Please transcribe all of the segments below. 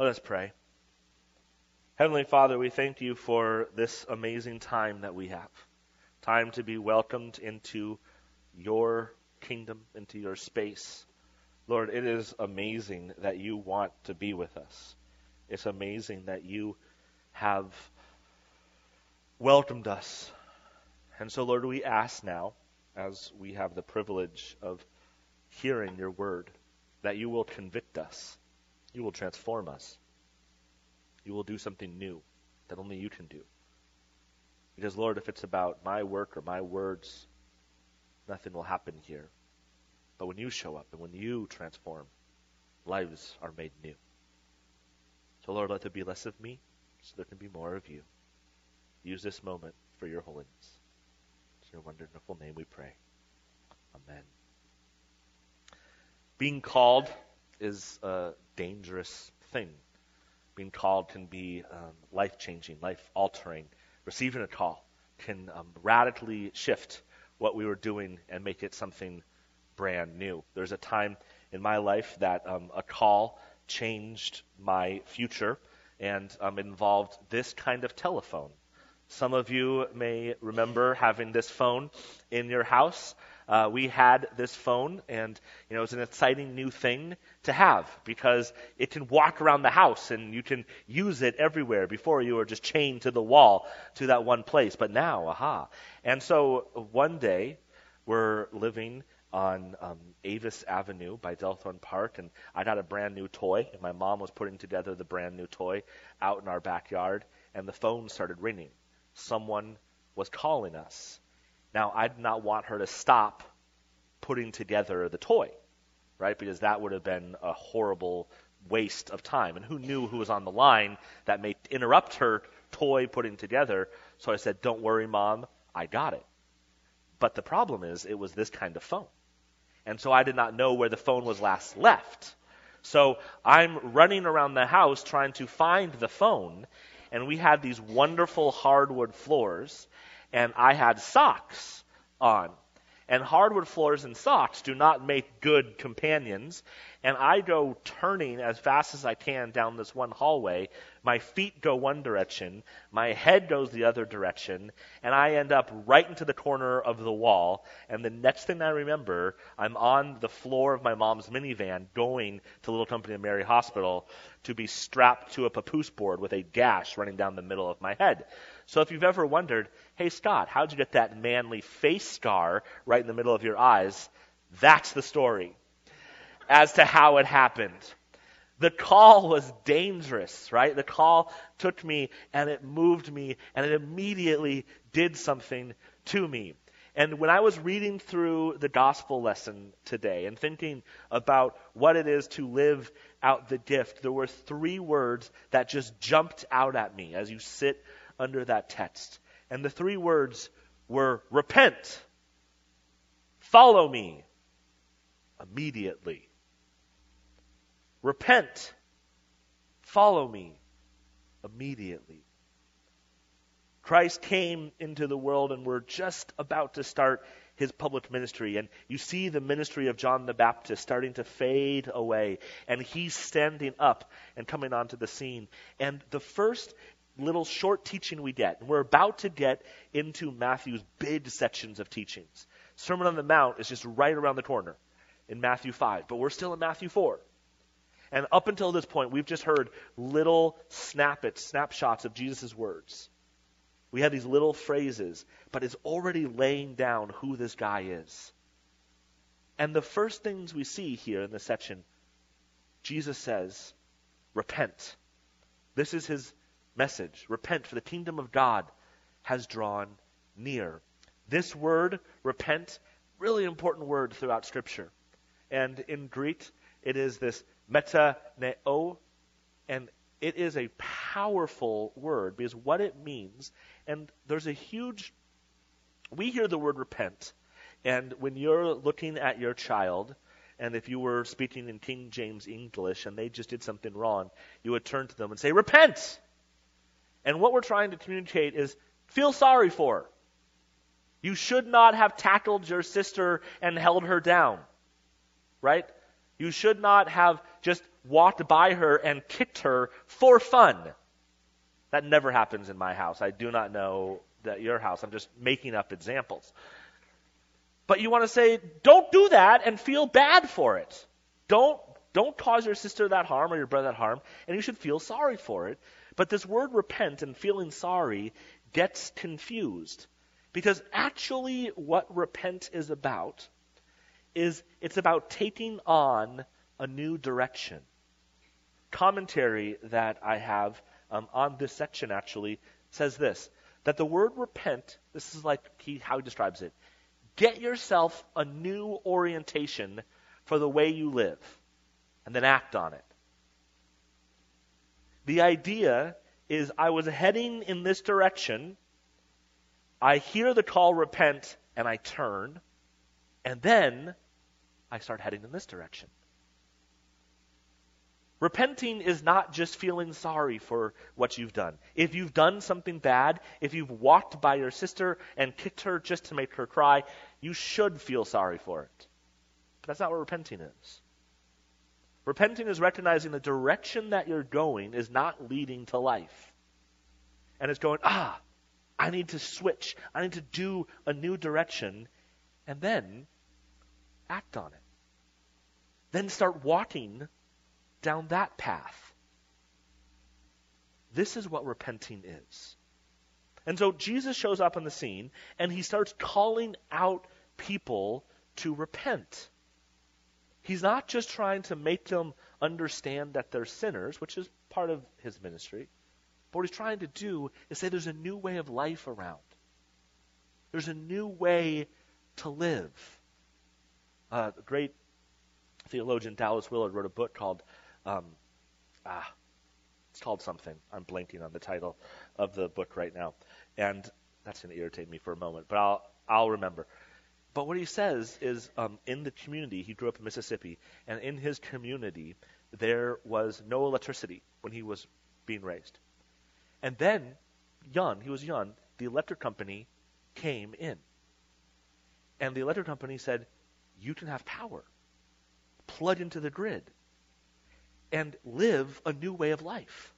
Let us pray. Heavenly Father, we thank you for this amazing time that we have. Time to be welcomed into your kingdom, into your space. Lord, it is amazing that you want to be with us. It's amazing that you have welcomed us. And so, Lord, we ask now, as we have the privilege of hearing your word, that you will convict us, you will transform us, you will do something new that only you can do. Because, Lord, if it's about my work or my words, nothing will happen here. But when you show up and when you transform, lives are made new. So, Lord, let there be less of me so there can be more of you. Use this moment for your holiness. In your wonderful name we pray. Amen. Being called is a dangerous thing. Being called can be um, life changing, life altering. Receiving a call can um, radically shift what we were doing and make it something brand new. There's a time in my life that um, a call changed my future and um, involved this kind of telephone. Some of you may remember having this phone in your house. Uh, we had this phone, and you know, it's an exciting new thing to have because it can walk around the house and you can use it everywhere. Before you were just chained to the wall to that one place, but now, aha! And so one day, we're living on um, Avis Avenue by Delthorne Park, and I got a brand new toy, and my mom was putting together the brand new toy out in our backyard, and the phone started ringing. Someone was calling us. Now, I did not want her to stop putting together the toy, right? Because that would have been a horrible waste of time. And who knew who was on the line that may interrupt her toy putting together? So I said, Don't worry, mom, I got it. But the problem is, it was this kind of phone. And so I did not know where the phone was last left. So I'm running around the house trying to find the phone, and we had these wonderful hardwood floors, and I had socks on. And hardwood floors and socks do not make good companions. And I go turning as fast as I can down this one hallway. My feet go one direction, my head goes the other direction, and I end up right into the corner of the wall. And the next thing I remember, I'm on the floor of my mom's minivan going to Little Company of Mary Hospital to be strapped to a papoose board with a gash running down the middle of my head. So if you've ever wondered, hey Scott, how'd you get that manly face scar right in the middle of your eyes? That's the story as to how it happened. The call was dangerous, right? The call took me and it moved me and it immediately did something to me. And when I was reading through the gospel lesson today and thinking about what it is to live out the gift, there were three words that just jumped out at me as you sit under that text. And the three words were repent, follow me immediately. Repent, follow me immediately. Christ came into the world and we're just about to start his public ministry. And you see the ministry of John the Baptist starting to fade away. And he's standing up and coming onto the scene. And the first little short teaching we get. And we're about to get into Matthew's big sections of teachings. Sermon on the Mount is just right around the corner in Matthew 5, but we're still in Matthew 4. And up until this point, we've just heard little snippets, snapshots of Jesus' words. We have these little phrases, but it's already laying down who this guy is. And the first things we see here in this section, Jesus says, Repent. This is his message. Repent, for the kingdom of God has drawn near. This word, repent, really important word throughout Scripture. And in Greek, it is this metaneo, and it is a powerful word because what it means, and there's a huge, we hear the word repent, and when you're looking at your child, and if you were speaking in King James English and they just did something wrong, you would turn to them and say, Repent! And what we're trying to communicate is feel sorry for. You should not have tackled your sister and held her down. Right? You should not have just walked by her and kicked her for fun. That never happens in my house. I do not know that your house. I'm just making up examples. But you want to say, don't do that and feel bad for it. Don't, don't cause your sister that harm or your brother that harm, and you should feel sorry for it. But this word repent and feeling sorry gets confused. Because actually, what repent is about is it's about taking on a new direction. Commentary that I have um, on this section actually says this that the word repent, this is like he, how he describes it, get yourself a new orientation for the way you live, and then act on it. The idea is I was heading in this direction, I hear the call repent, and I turn, and then I start heading in this direction. Repenting is not just feeling sorry for what you've done. If you've done something bad, if you've walked by your sister and kicked her just to make her cry, you should feel sorry for it. But that's not what repenting is. Repenting is recognizing the direction that you're going is not leading to life. And it's going, ah, I need to switch. I need to do a new direction. And then act on it. Then start walking down that path. This is what repenting is. And so Jesus shows up on the scene and he starts calling out people to repent. He's not just trying to make them understand that they're sinners, which is part of his ministry. But what he's trying to do is say there's a new way of life around. There's a new way to live. Uh, the great theologian Dallas Willard wrote a book called um, ah, it's called something. I'm blanking on the title of the book right now, and that's going to irritate me for a moment, but I'll I'll remember. But what he says is, um, in the community, he grew up in Mississippi, and in his community, there was no electricity when he was being raised. And then, young, he was young, the electric company came in. And the electric company said, You can have power. Plug into the grid and live a new way of life.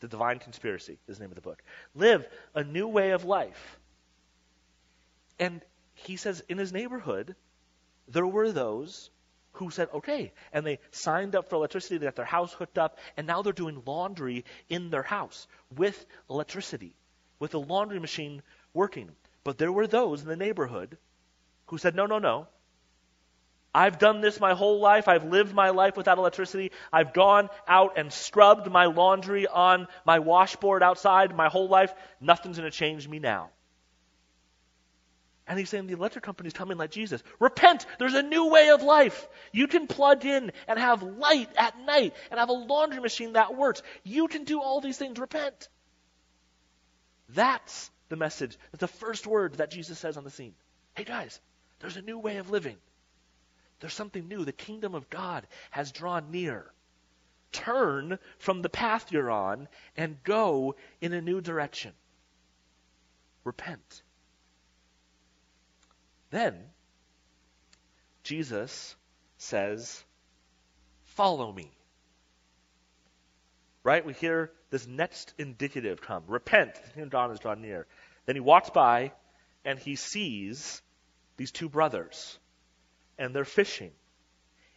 The Divine Conspiracy is the name of the book. Live a new way of life. And he says in his neighborhood, there were those who said, okay. And they signed up for electricity, they got their house hooked up, and now they're doing laundry in their house with electricity, with the laundry machine working. But there were those in the neighborhood who said, no, no, no. I've done this my whole life. I've lived my life without electricity. I've gone out and scrubbed my laundry on my washboard outside my whole life. Nothing's going to change me now. And he's saying the electric company's coming like Jesus. Repent! There's a new way of life. You can plug in and have light at night and have a laundry machine that works. You can do all these things. Repent. That's the message. That's the first word that Jesus says on the scene. Hey guys, there's a new way of living. There's something new. The kingdom of God has drawn near. Turn from the path you're on and go in a new direction. Repent. Then, Jesus says, Follow me. Right? We hear this next indicative come. Repent. The kingdom of God has drawn near. Then he walks by and he sees these two brothers and they're fishing.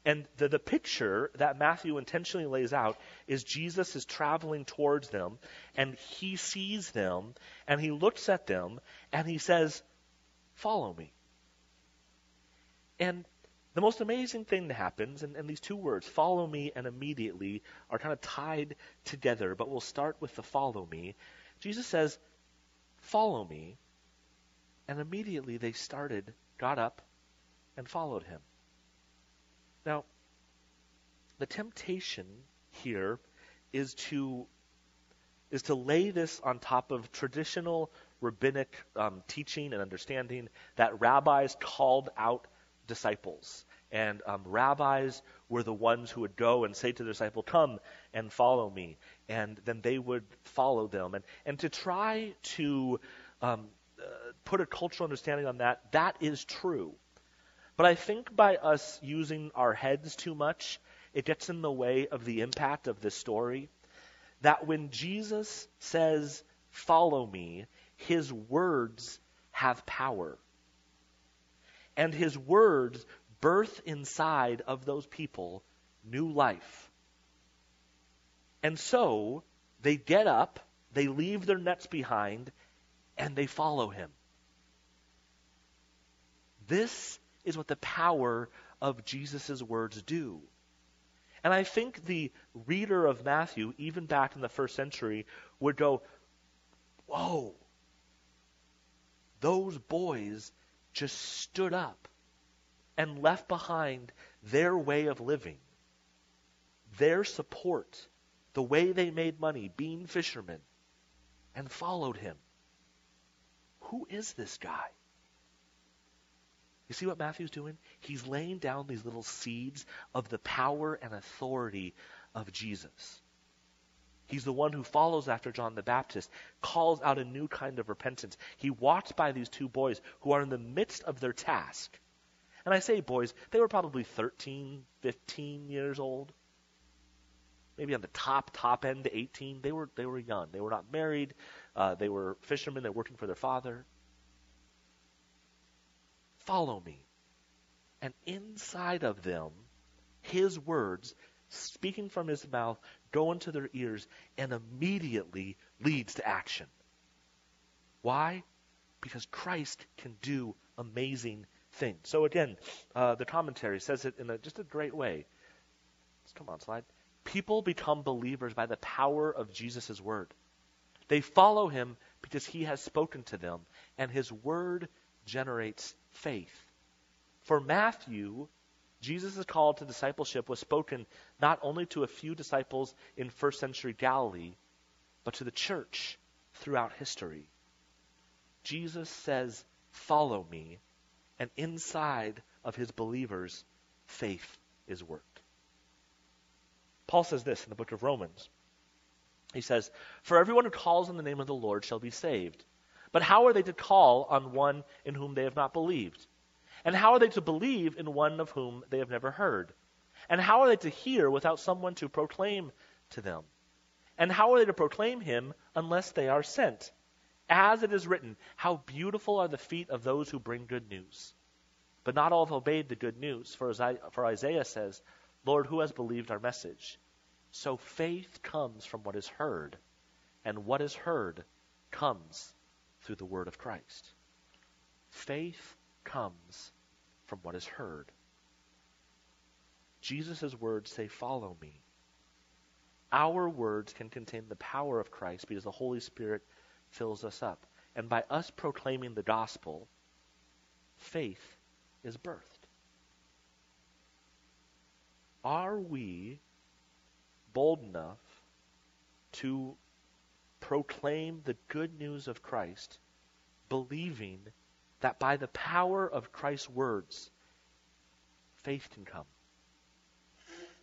And the, the picture that Matthew intentionally lays out is Jesus is traveling towards them, and he sees them, and he looks at them, and he says, Follow me. And the most amazing thing that happens, and, and these two words, follow me and immediately, are kind of tied together, but we'll start with the follow me. Jesus says, Follow me. And immediately they started, got up, and followed him. Now, the temptation here is to is to lay this on top of traditional rabbinic um, teaching and understanding that rabbis called out disciples. And um, rabbis were the ones who would go and say to the disciple, Come and follow me. And then they would follow them. And, and to try to um, put a cultural understanding on that, that is true. But I think by us using our heads too much it gets in the way of the impact of this story. That when Jesus says, Follow me, his words have power. And his words birth inside of those people new life. And so they get up, they leave their nets behind, and they follow him. This is what the power of Jesus' words do. And I think the reader of Matthew, even back in the first century, would go, Whoa, those boys just stood up and left behind their way of living, their support, the way they made money, being fishermen, and followed him. Who is this guy? You see what Matthew's doing? He's laying down these little seeds of the power and authority of Jesus. He's the one who follows after John the Baptist, calls out a new kind of repentance. He walks by these two boys who are in the midst of their task. And I say boys, they were probably 13, 15 years old. Maybe on the top, top end 18. They were, they were young. They were not married. Uh, they were fishermen. They were working for their father. Follow me. And inside of them, his words, speaking from his mouth, go into their ears and immediately leads to action. Why? Because Christ can do amazing things. So again, uh, the commentary says it in a, just a great way. Let's come on, slide. People become believers by the power of Jesus' word. They follow him because he has spoken to them, and his word generates faith. For Matthew, Jesus' call to discipleship was spoken not only to a few disciples in first century Galilee, but to the church throughout history. Jesus says, Follow me, and inside of his believers, faith is worked. Paul says this in the book of Romans. He says, For everyone who calls on the name of the Lord shall be saved. But how are they to call on one in whom they have not believed? And how are they to believe in one of whom they have never heard? And how are they to hear without someone to proclaim to them? And how are they to proclaim him unless they are sent? As it is written, How beautiful are the feet of those who bring good news. But not all have obeyed the good news, for, Isaiah says, Lord, who has believed our message? So faith comes from what is heard, and what is heard comes through the word of Christ. Faith comes from what is heard. Jesus' words say, Follow me. Our words can contain the power of Christ because the Holy Spirit fills us up. And by us proclaiming the gospel, faith is birthed. Are we bold enough to proclaim the good news of Christ, believing that by the power of Christ's words, faith can come.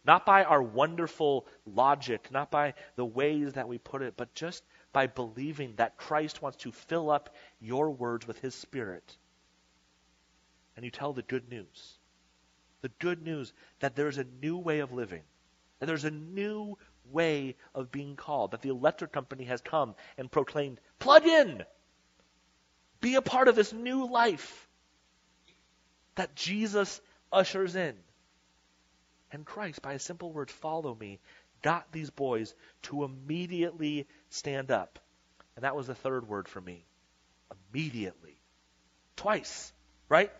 Not by our wonderful logic, not by the ways that we put it, but just by believing that Christ wants to fill up your words with his Spirit. And you tell the good news. The good news that there's a new way of living, that there's a new way of being called, that the electric company has come and proclaimed, plug in! Be a part of this new life that Jesus ushers in. And Christ, by a simple word, follow me, got these boys to immediately stand up. And that was the third word for me. Immediately. Twice, right?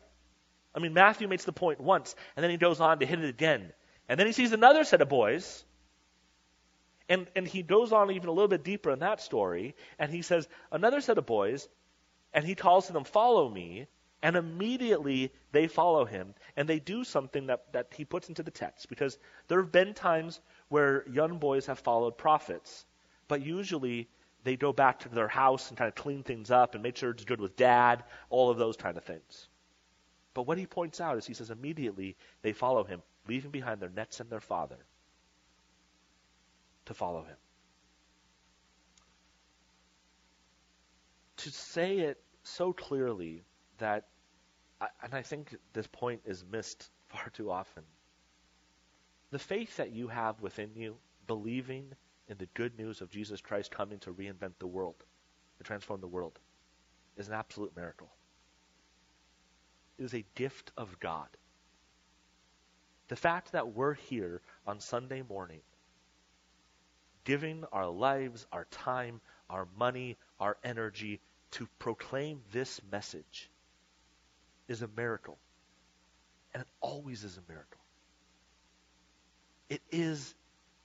I mean, Matthew makes the point once, and then he goes on to hit it again. And then he sees another set of boys, and, and he goes on even a little bit deeper in that story, and he says, another set of boys, and he calls to them, Follow me. And immediately they follow him, and they do something that, that he puts into the text. Because there have been times where young boys have followed prophets, but usually they go back to their house and kind of clean things up and make sure it's good with dad, all of those kind of things. But what he points out is he says immediately they follow him, leaving behind their nets and their father to follow him. to say it so clearly that, and I think this point is missed far too often. The faith that you have within you, believing in the good news of Jesus Christ coming to reinvent the world, to transform the world, is an absolute miracle. It is a gift of God. The fact that we're here on Sunday morning, giving our lives, our time, our money, our energy to proclaim this message is a miracle. And it always is a miracle. It is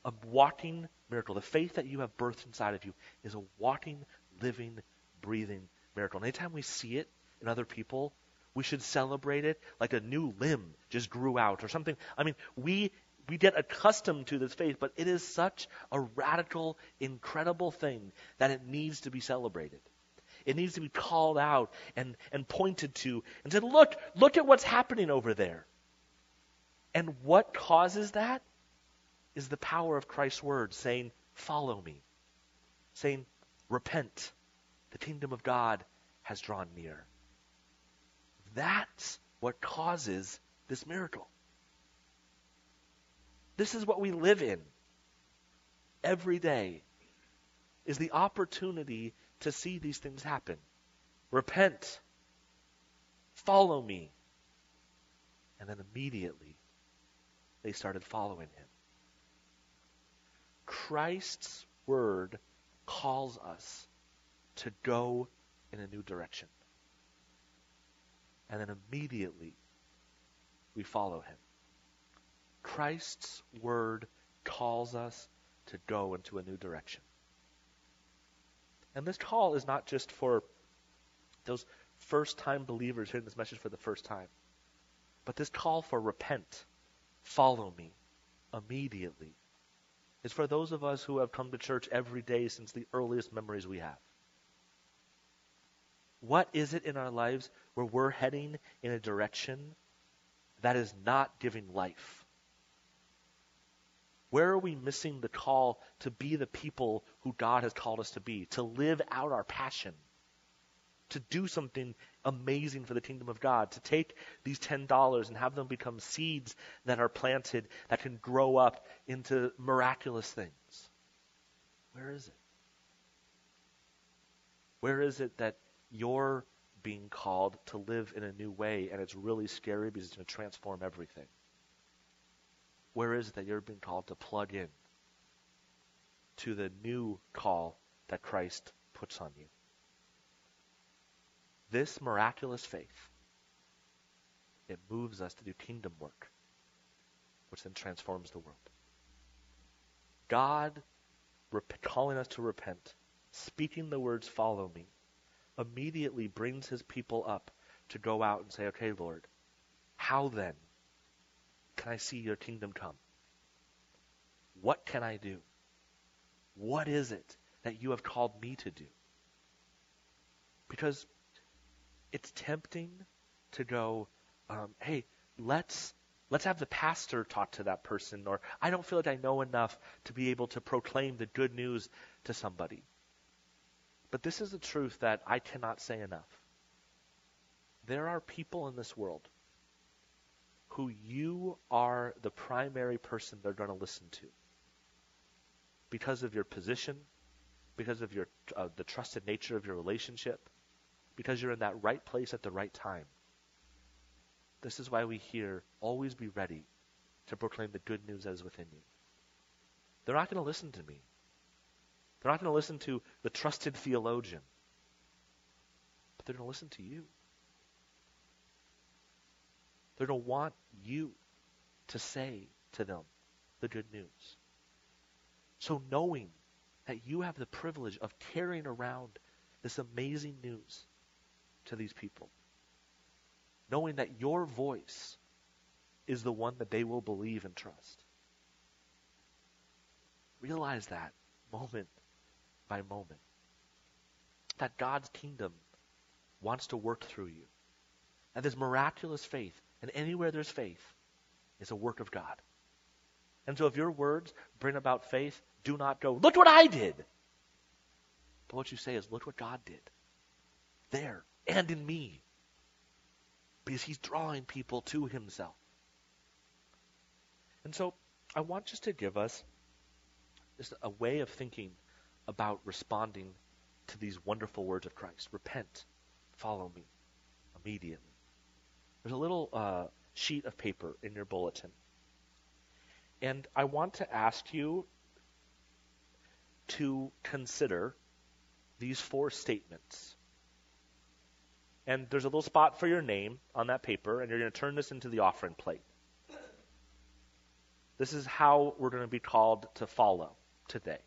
a walking miracle. The faith that you have birthed inside of you is a walking, living, breathing miracle. And anytime we see it in other people, we should celebrate it like a new limb just grew out or something. I mean, we we get accustomed to this faith, but it is such a radical, incredible thing that it needs to be celebrated. It needs to be called out and, and pointed to and said, look, look at what's happening over there. And what causes that is the power of Christ's word saying, follow me. Saying, repent. The kingdom of God has drawn near. That's what causes this miracle. This is what we live in every day is the opportunity to see these things happen. Repent. Follow me. And then immediately they started following him. Christ's word calls us to go in a new direction. And then immediately we follow him. Christ's word calls us to go into a new direction. And this call is not just for those first time believers hearing this message for the first time, but this call for repent, follow me immediately is for those of us who have come to church every day since the earliest memories we have. What is it in our lives where we're heading in a direction that is not giving life? Where are we missing the call to be the people who God has called us to be, to live out our passion, to do something amazing for the kingdom of God, to take these $10 and have them become seeds that are planted that can grow up into miraculous things? Where is it? Where is it that you're being called to live in a new way and it's really scary because it's going to transform everything? Where is it that you're being called to plug in to the new call that Christ puts on you? This miraculous faith, it moves us to do kingdom work, which then transforms the world. God rep- calling us to repent, speaking the words, follow me, immediately brings his people up to go out and say, okay, Lord, how then can I see your kingdom come? What can I do? What is it that you have called me to do? Because it's tempting to go, um, hey, let's let's have the pastor talk to that person, or I don't feel like I know enough to be able to proclaim the good news to somebody. But this is a truth that I cannot say enough. There are people in this world who you are the primary person they're going to listen to because of your position, because of your uh, the trusted nature of your relationship, because you're in that right place at the right time. This is why we hear always be ready to proclaim the good news that is within you. They're not going to listen to me. They're not going to listen to the trusted theologian. But they're going to listen to you. They're going to want you to say to them the good news. So knowing that you have the privilege of carrying around this amazing news to these people, knowing that your voice is the one that they will believe and trust. Realize that moment by moment. That God's kingdom wants to work through you. And this miraculous faith and anywhere there's faith is a work of God. And so if your words bring about faith, do not go, look what I did. But what you say is, look what God did. There and in me. Because he's drawing people to himself. And so I want just to give us just a way of thinking about responding to these wonderful words of Christ. Repent, follow me immediately. There's a little uh, sheet of paper in your bulletin. And I want to ask you to consider these four statements. And there's a little spot for your name on that paper, and you're going to turn this into the offering plate. This is how we're going to be called to follow today.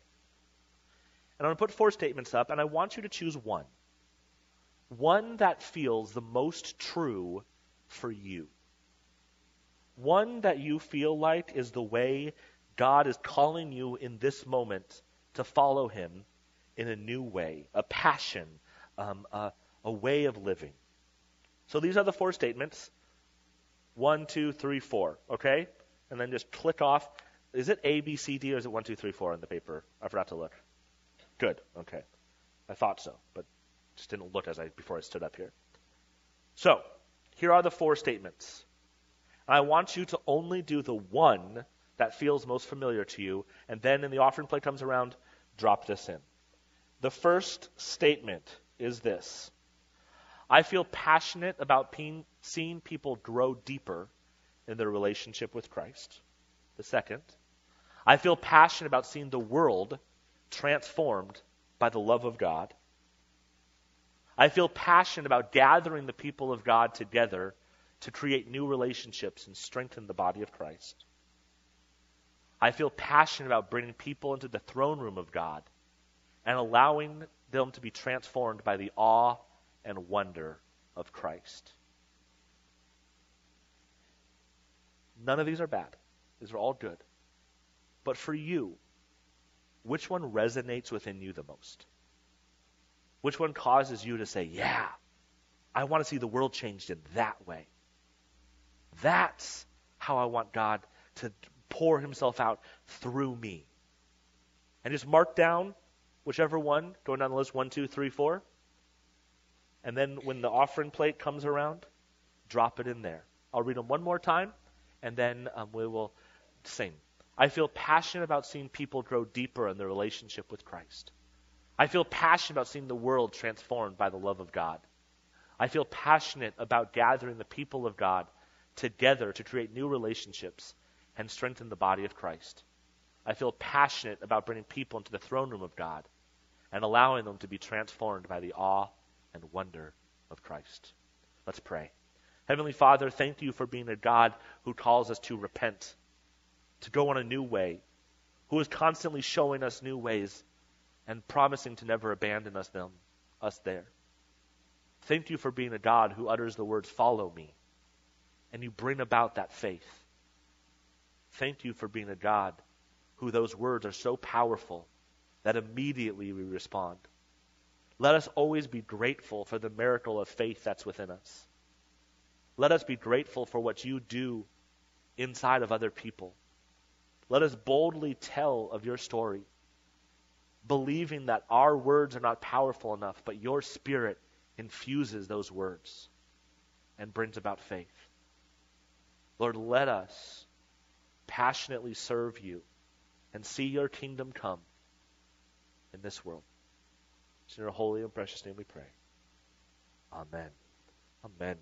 And I'm going to put four statements up, and I want you to choose one. One that feels the most true for you. One that you feel like is the way God is calling you in this moment to follow Him in a new way, a passion, um, a, a way of living. So these are the four statements. One, two, three, four. Okay? And then just click off. Is it A, B, C, D, or is it one, two, three, four on the paper? I forgot to look. Good. Okay. I thought so, but just didn't look as I before I stood up here. So, here are the four statements. I want you to only do the one that feels most familiar to you, and then when the offering plate comes around, drop this in. The first statement is this I feel passionate about seeing people grow deeper in their relationship with Christ. The second, I feel passionate about seeing the world transformed by the love of God. I feel passionate about gathering the people of God together to create new relationships and strengthen the body of Christ. I feel passionate about bringing people into the throne room of God and allowing them to be transformed by the awe and wonder of Christ. None of these are bad. These are all good. But for you, which one resonates within you the most? Which one causes you to say, yeah, I want to see the world changed in that way? That's how I want God to pour himself out through me. And just mark down whichever one, going down the list one, two, three, four. And then when the offering plate comes around, drop it in there. I'll read them one more time, and then um, we will sing. I feel passionate about seeing people grow deeper in their relationship with Christ. I feel passionate about seeing the world transformed by the love of God. I feel passionate about gathering the people of God together to create new relationships and strengthen the body of Christ. I feel passionate about bringing people into the throne room of God and allowing them to be transformed by the awe and wonder of Christ. Let's pray. Heavenly Father, thank you for being a God who calls us to repent, to go on a new way, who is constantly showing us new ways and promising to never abandon us them, us there. Thank you for being a God who utters the words, follow me, and you bring about that faith. Thank you for being a God who those words are so powerful that immediately we respond. Let us always be grateful for the miracle of faith that's within us. Let us be grateful for what you do inside of other people. Let us boldly tell of your story, believing that our words are not powerful enough, but your spirit infuses those words and brings about faith. Lord, let us passionately serve you and see your kingdom come in this world. It's in your holy and precious name we pray. Amen. Amen.